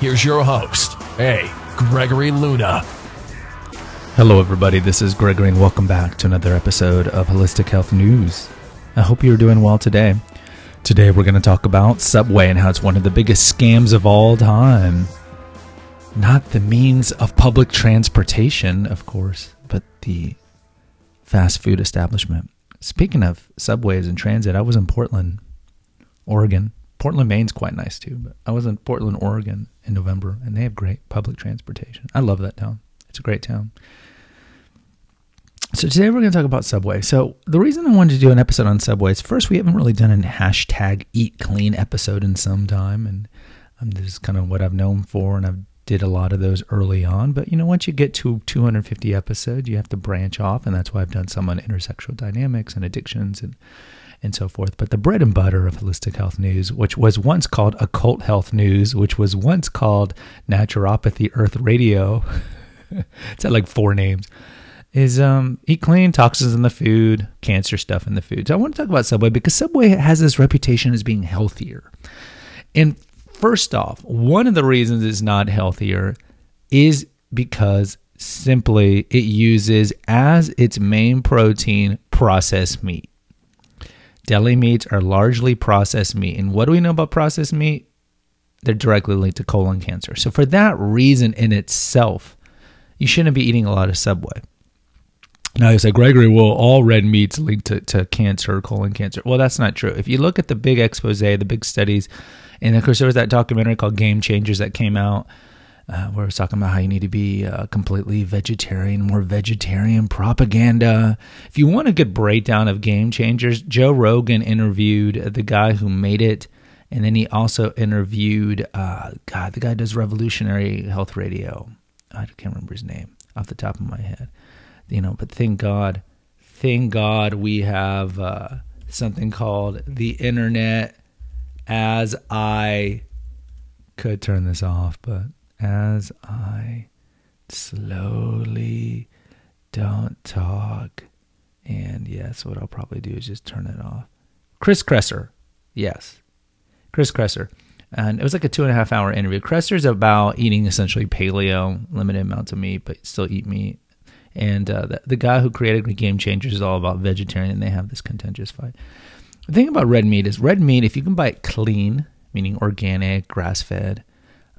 Here's your host, A. Gregory Luna. Hello, everybody. This is Gregory, and welcome back to another episode of Holistic Health News. I hope you're doing well today. Today, we're going to talk about Subway and how it's one of the biggest scams of all time. Not the means of public transportation, of course, but the fast food establishment. Speaking of subways and transit, I was in Portland, Oregon. Portland, Maine's quite nice too, but I was in Portland, Oregon in November, and they have great public transportation. I love that town. It's a great town. So today we're going to talk about Subway. So the reason I wanted to do an episode on Subway is first we haven't really done a hashtag Eat Clean episode in some time, and um, this is kind of what I've known for, and I've did a lot of those early on. But you know, once you get to 250 episodes, you have to branch off, and that's why I've done some on intersexual dynamics and addictions and and so forth. But the bread and butter of holistic health news, which was once called occult health news, which was once called naturopathy earth radio, it's had like four names, is um, eat clean, toxins in the food, cancer stuff in the food. So I want to talk about Subway because Subway has this reputation as being healthier. And first off, one of the reasons it's not healthier is because simply it uses as its main protein processed meat. Deli meats are largely processed meat. And what do we know about processed meat? They're directly linked to colon cancer. So, for that reason in itself, you shouldn't be eating a lot of Subway. Now, you say, Gregory, well, all red meats linked to, to cancer, colon cancer. Well, that's not true. If you look at the big expose, the big studies, and of course, there was that documentary called Game Changers that came out uh, where it was talking about how you need to be uh, completely vegetarian, more vegetarian propaganda. If you want a good breakdown of Game Changers, Joe Rogan interviewed the guy who made it, and then he also interviewed uh, God, the guy does Revolutionary Health Radio. I can't remember his name off the top of my head, you know. But thank God, thank God we have uh, something called the internet. As I could turn this off, but as I slowly don't talk. And yes, what I'll probably do is just turn it off. Chris Kresser. Yes. Chris Kresser. And it was like a two and a half hour interview. Kresser's about eating essentially paleo, limited amounts of meat, but still eat meat. And uh, the, the guy who created the Game Changers is all about vegetarian, and they have this contentious fight. The thing about red meat is red meat, if you can buy it clean, meaning organic, grass fed,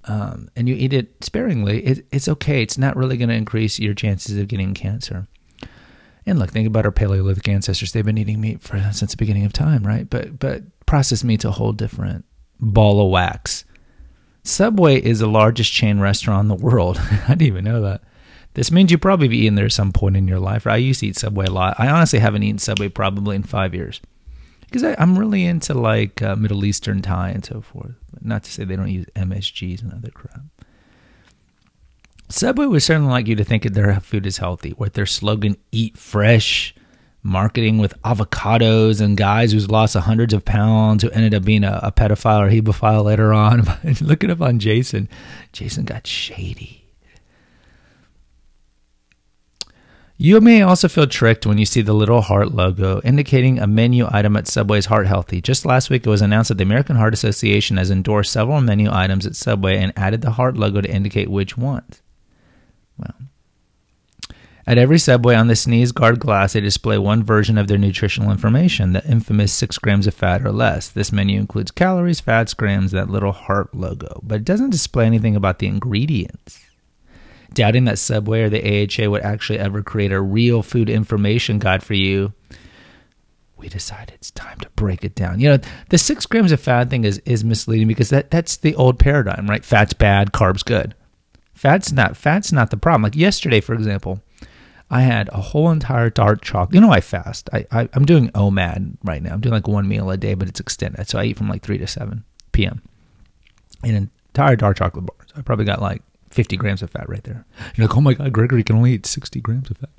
um, and you eat it sparingly, it, it's okay. It's not really going to increase your chances of getting cancer. And look, think about our Paleolithic ancestors. They've been eating meat for since the beginning of time, right? But but processed meat's a whole different ball of wax. Subway is the largest chain restaurant in the world. I didn't even know that. This means you probably be eating there at some point in your life. I used to eat Subway a lot. I honestly haven't eaten Subway probably in five years because I'm really into like uh, Middle Eastern Thai and so forth. Not to say they don't use MSGs and other crap. Subway would certainly like you to think that their food is healthy, with their slogan "Eat Fresh," marketing with avocados and guys who's lost hundreds of pounds who ended up being a, a pedophile or hebephile later on. Look it up on Jason. Jason got shady. You may also feel tricked when you see the little heart logo indicating a menu item at Subway's Heart Healthy. Just last week, it was announced that the American Heart Association has endorsed several menu items at Subway and added the heart logo to indicate which ones. Well, at every Subway on the sneeze guard glass, they display one version of their nutritional information, the infamous 6 grams of fat or less. This menu includes calories, fats, grams, that little heart logo, but it doesn't display anything about the ingredients doubting that Subway or the AHA would actually ever create a real food information guide for you, we decided it's time to break it down. You know, the six grams of fat thing is, is misleading because that, that's the old paradigm, right? Fat's bad, carbs good. Fat's not fat's not the problem. Like yesterday, for example, I had a whole entire dark chocolate. You know, I fast. I, I am doing OMAD right now. I'm doing like one meal a day, but it's extended. So I eat from like three to seven p.m. An entire dark chocolate bar So I probably got like 50 grams of fat right there. You're like, oh my God, Gregory can only eat 60 grams of fat.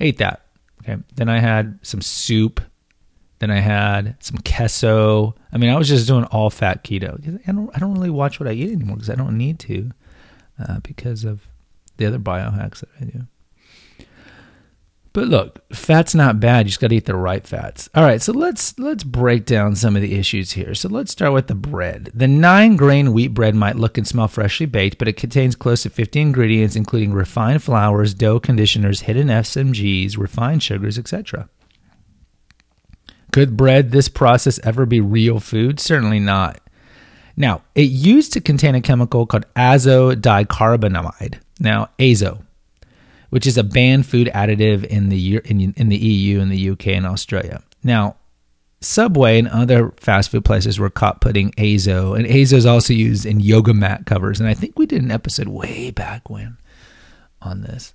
I ate that. Okay. Then I had some soup. Then I had some queso. I mean, I was just doing all fat keto. I don't, I don't really watch what I eat anymore because I don't need to uh, because of the other biohacks that I do. But look, fat's not bad. You just got to eat the right fats. All right, so let's let's break down some of the issues here. So let's start with the bread. The nine grain wheat bread might look and smell freshly baked, but it contains close to 50 ingredients, including refined flours, dough conditioners, hidden SMGs, refined sugars, etc. Could bread, this process, ever be real food? Certainly not. Now, it used to contain a chemical called azodicarbonamide. Now, azo which is a banned food additive in the in, in the EU and the UK and Australia. Now, Subway and other fast food places were caught putting azo, and azo is also used in yoga mat covers. And I think we did an episode way back when on this.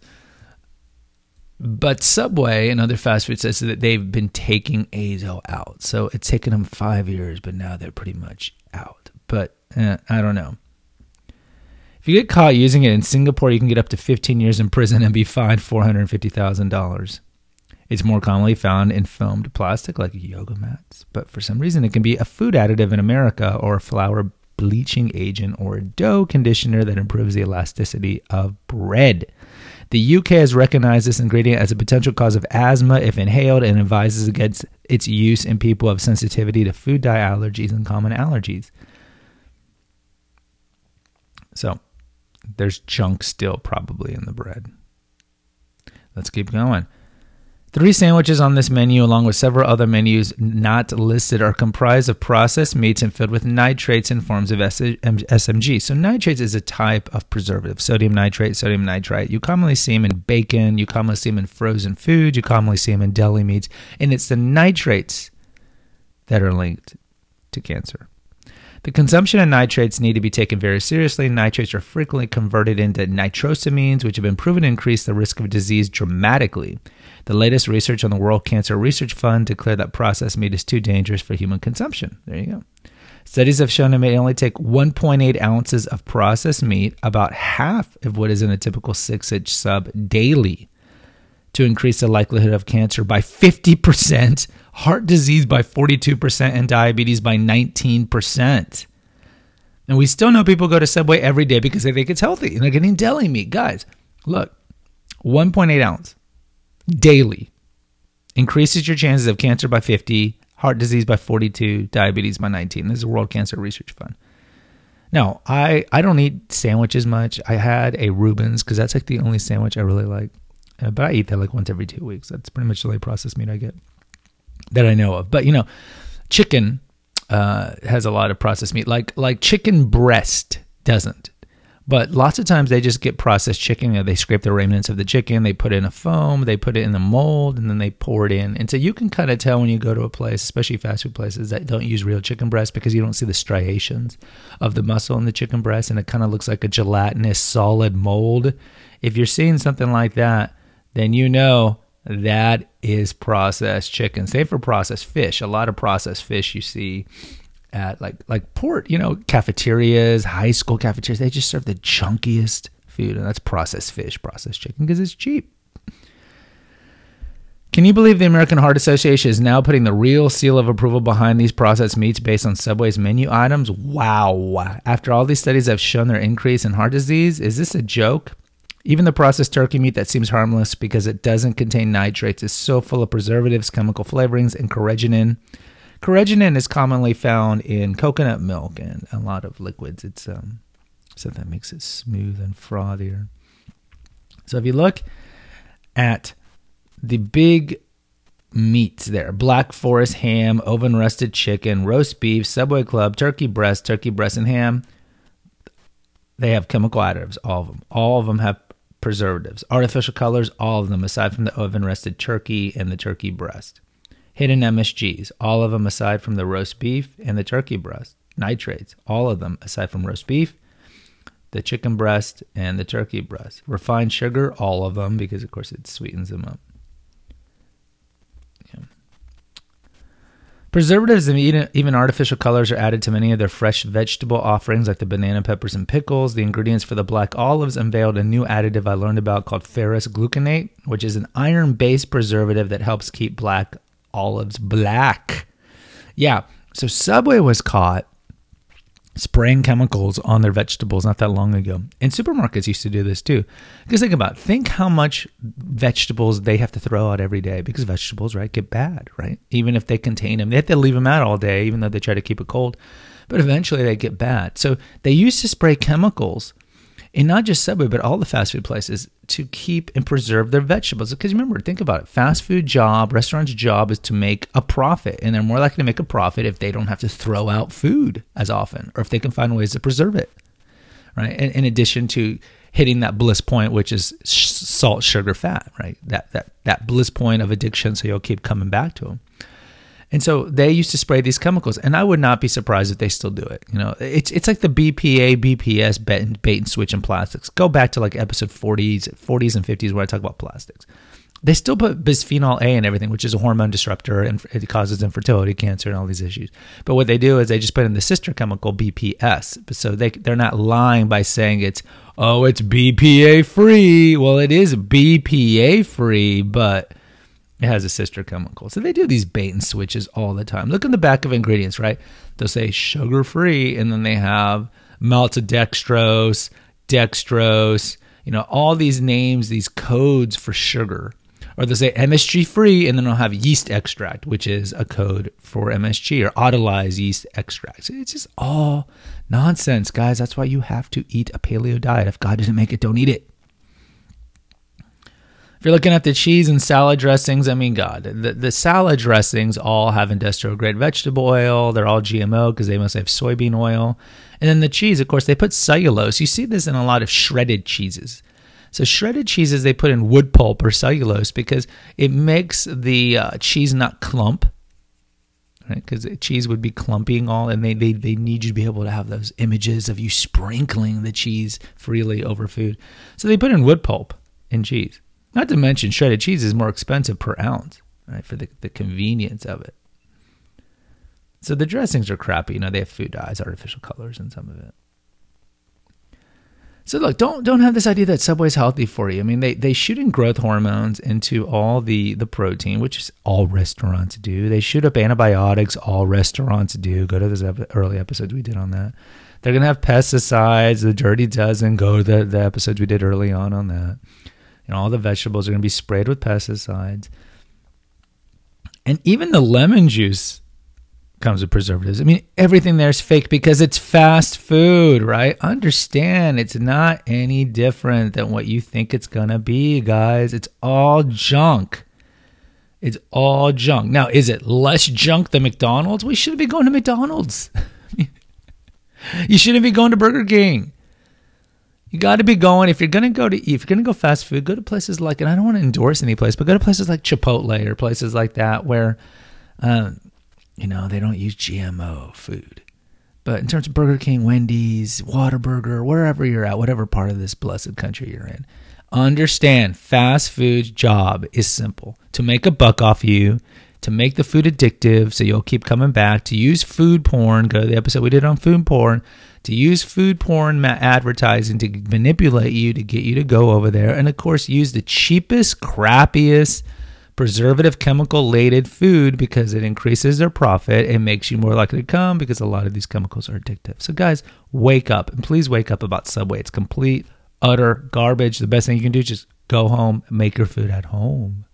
But Subway and other fast food says that they've been taking azo out. So it's taken them five years, but now they're pretty much out. But eh, I don't know. If you get caught using it in Singapore, you can get up to 15 years in prison and be fined $450,000. It's more commonly found in foamed plastic like yoga mats, but for some reason it can be a food additive in America or a flour bleaching agent or a dough conditioner that improves the elasticity of bread. The UK has recognized this ingredient as a potential cause of asthma if inhaled and advises against its use in people of sensitivity to food dye allergies and common allergies. So, there's junk still probably in the bread. Let's keep going. Three sandwiches on this menu, along with several other menus not listed, are comprised of processed meats and filled with nitrates in forms of SMG. So, nitrates is a type of preservative sodium nitrate, sodium nitrite. You commonly see them in bacon, you commonly see them in frozen foods, you commonly see them in deli meats, and it's the nitrates that are linked to cancer. The consumption of nitrates need to be taken very seriously. Nitrates are frequently converted into nitrosamines, which have been proven to increase the risk of disease dramatically. The latest research on the World Cancer Research Fund declared that processed meat is too dangerous for human consumption. There you go. Studies have shown it may only take 1.8 ounces of processed meat, about half of what is in a typical six inch sub, daily to increase the likelihood of cancer by 50%, heart disease by 42%, and diabetes by 19%. And we still know people go to Subway every day because they think it's healthy and they're getting deli meat. Guys, look, 1.8 ounce daily increases your chances of cancer by 50, heart disease by 42, diabetes by 19. This is a World Cancer Research Fund. Now, I, I don't eat sandwiches much. I had a Reuben's because that's like the only sandwich I really like. Uh, but I eat that like once every two weeks. That's pretty much the only processed meat I get that I know of. But you know, chicken uh, has a lot of processed meat. Like like chicken breast doesn't. But lots of times they just get processed chicken. You know, they scrape the remnants of the chicken, they put it in a foam, they put it in the mold, and then they pour it in. And so you can kind of tell when you go to a place, especially fast food places that don't use real chicken breast because you don't see the striations of the muscle in the chicken breast, and it kind of looks like a gelatinous solid mold. If you're seeing something like that, then you know that is processed chicken. Same for processed fish. A lot of processed fish you see at like like port, you know, cafeterias, high school cafeterias. They just serve the chunkiest food, and that's processed fish, processed chicken because it's cheap. Can you believe the American Heart Association is now putting the real seal of approval behind these processed meats based on Subway's menu items? Wow. After all these studies have shown their increase in heart disease, is this a joke? Even the processed turkey meat that seems harmless because it doesn't contain nitrates is so full of preservatives, chemical flavorings, and carrageenan. Carrageenan is commonly found in coconut milk and a lot of liquids. It's um, something that makes it smooth and frothier. So if you look at the big meats there Black Forest ham, oven roasted chicken, roast beef, Subway Club, turkey breast, turkey breast, and ham. They have chemical additives, all of them. All of them have preservatives, artificial colors, all of them aside from the oven roasted turkey and the turkey breast. Hidden MSGs, all of them aside from the roast beef and the turkey breast. Nitrates, all of them aside from roast beef, the chicken breast, and the turkey breast. Refined sugar, all of them because, of course, it sweetens them up. Preservatives and even artificial colors are added to many of their fresh vegetable offerings, like the banana peppers and pickles. The ingredients for the black olives unveiled a new additive I learned about called ferrous gluconate, which is an iron based preservative that helps keep black olives black. Yeah, so Subway was caught spraying chemicals on their vegetables not that long ago. And supermarkets used to do this too. Because think about it. think how much vegetables they have to throw out every day because vegetables, right, get bad, right? Even if they contain them, they have to leave them out all day, even though they try to keep it cold. But eventually they get bad. So they used to spray chemicals and not just Subway, but all the fast food places to keep and preserve their vegetables. Because remember, think about it fast food job, restaurant's job is to make a profit. And they're more likely to make a profit if they don't have to throw out food as often or if they can find ways to preserve it. Right. In, in addition to hitting that bliss point, which is salt, sugar, fat, right? That, that, that bliss point of addiction. So you'll keep coming back to them. And so they used to spray these chemicals, and I would not be surprised if they still do it. You know, it's it's like the BPA, BPS bait and, bait and switch in plastics. Go back to like episode 40s, 40s and 50s where I talk about plastics. They still put bisphenol A in everything, which is a hormone disruptor and it causes infertility, cancer, and all these issues. But what they do is they just put in the sister chemical BPS. So they they're not lying by saying it's oh it's BPA free. Well, it is BPA free, but it has a sister chemical. So they do these bait and switches all the time. Look in the back of ingredients, right? They'll say sugar free, and then they have maltodextrose, dextrose, you know, all these names, these codes for sugar. Or they'll say MSG free, and then they'll have yeast extract, which is a code for MSG or autolyzed yeast extract. So it's just all nonsense, guys. That's why you have to eat a paleo diet. If God didn't make it, don't eat it. If you're looking at the cheese and salad dressings, I mean, God, the, the salad dressings all have industrial grade vegetable oil. They're all GMO because they must have soybean oil. And then the cheese, of course, they put cellulose. You see this in a lot of shredded cheeses. So shredded cheeses, they put in wood pulp or cellulose because it makes the uh, cheese not clump. Right? Because cheese would be clumping all, and they, they they need you to be able to have those images of you sprinkling the cheese freely over food. So they put in wood pulp in cheese. Not to mention, shredded cheese is more expensive per ounce, right? For the, the convenience of it. So the dressings are crappy. You know, they have food dyes, artificial colors, and some of it. So look, don't don't have this idea that Subway's healthy for you. I mean, they they shoot in growth hormones into all the the protein, which is all restaurants do. They shoot up antibiotics, all restaurants do. Go to those early episodes we did on that. They're gonna have pesticides, the dirty dozen. Go to the, the episodes we did early on on that and all the vegetables are going to be sprayed with pesticides. And even the lemon juice comes with preservatives. I mean, everything there is fake because it's fast food, right? Understand it's not any different than what you think it's going to be, guys. It's all junk. It's all junk. Now, is it less junk than McDonald's? We shouldn't be going to McDonald's. you shouldn't be going to Burger King. You got to be going if you're gonna go to if you're gonna go fast food, go to places like and I don't want to endorse any place, but go to places like Chipotle or places like that where, um, you know, they don't use GMO food. But in terms of Burger King, Wendy's, Whataburger, wherever you're at, whatever part of this blessed country you're in, understand fast food's job is simple to make a buck off you, to make the food addictive so you'll keep coming back, to use food porn, go to the episode we did on food porn, to use food porn advertising to manipulate you to get you to go over there. And of course, use the cheapest, crappiest, preservative chemical laden food because it increases their profit and makes you more likely to come because a lot of these chemicals are addictive. So, guys, wake up and please wake up about Subway. It's complete, utter garbage. The best thing you can do is just go home, make your food at home.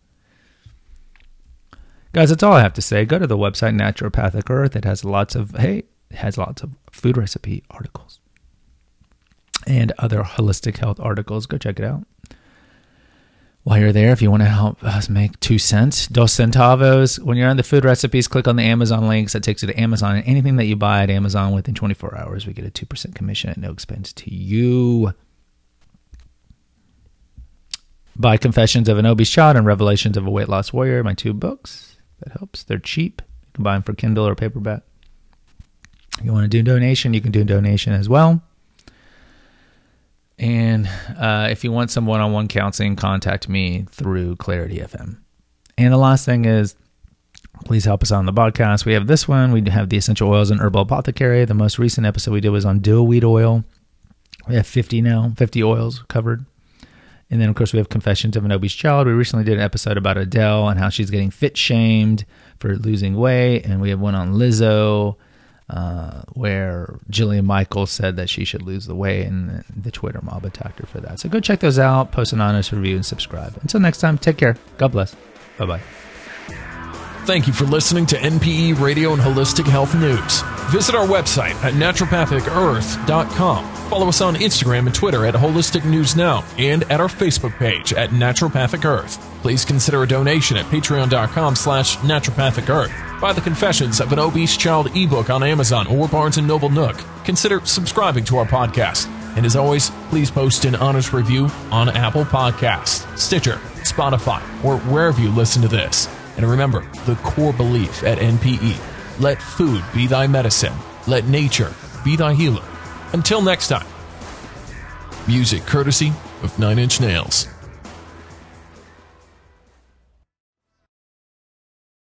Guys, that's all I have to say. Go to the website Naturopathic Earth. It has lots of, hey, it has lots of food recipe articles and other holistic health articles. Go check it out. While you're there, if you want to help us make two cents, dos centavos, when you're on the food recipes, click on the Amazon links. That takes you to Amazon. And anything that you buy at Amazon within 24 hours, we get a 2% commission at no expense to you. Buy Confessions of an Obese Child and Revelations of a Weight Loss Warrior, my two books. That helps. They're cheap. You can buy them for Kindle or paperback. If you want to do donation, you can do donation as well. And uh, if you want some one on one counseling, contact me through Clarity FM. And the last thing is please help us out on the podcast. We have this one. We have the essential oils and herbal apothecary. The most recent episode we did was on dill weed oil. We have 50 now, 50 oils covered. And then, of course, we have Confessions of an Obese Child. We recently did an episode about Adele and how she's getting fit shamed for losing weight. And we have one on Lizzo, uh, where Jillian Michaels said that she should lose the weight, and the Twitter mob attacked her for that. So go check those out, post an honest review, and subscribe. Until next time, take care. God bless. Bye bye. Thank you for listening to NPE Radio and Holistic Health News. Visit our website at naturopathicearth.com. Follow us on Instagram and Twitter at Holistic News Now and at our Facebook page at Naturopathic Earth. Please consider a donation at patreon.com slash naturopathic earth. Buy the Confessions of an Obese Child ebook on Amazon or Barnes & Noble Nook. Consider subscribing to our podcast. And as always, please post an honest review on Apple Podcasts, Stitcher, Spotify, or wherever you listen to this. And remember the core belief at NPE let food be thy medicine, let nature be thy healer. Until next time, music courtesy of Nine Inch Nails.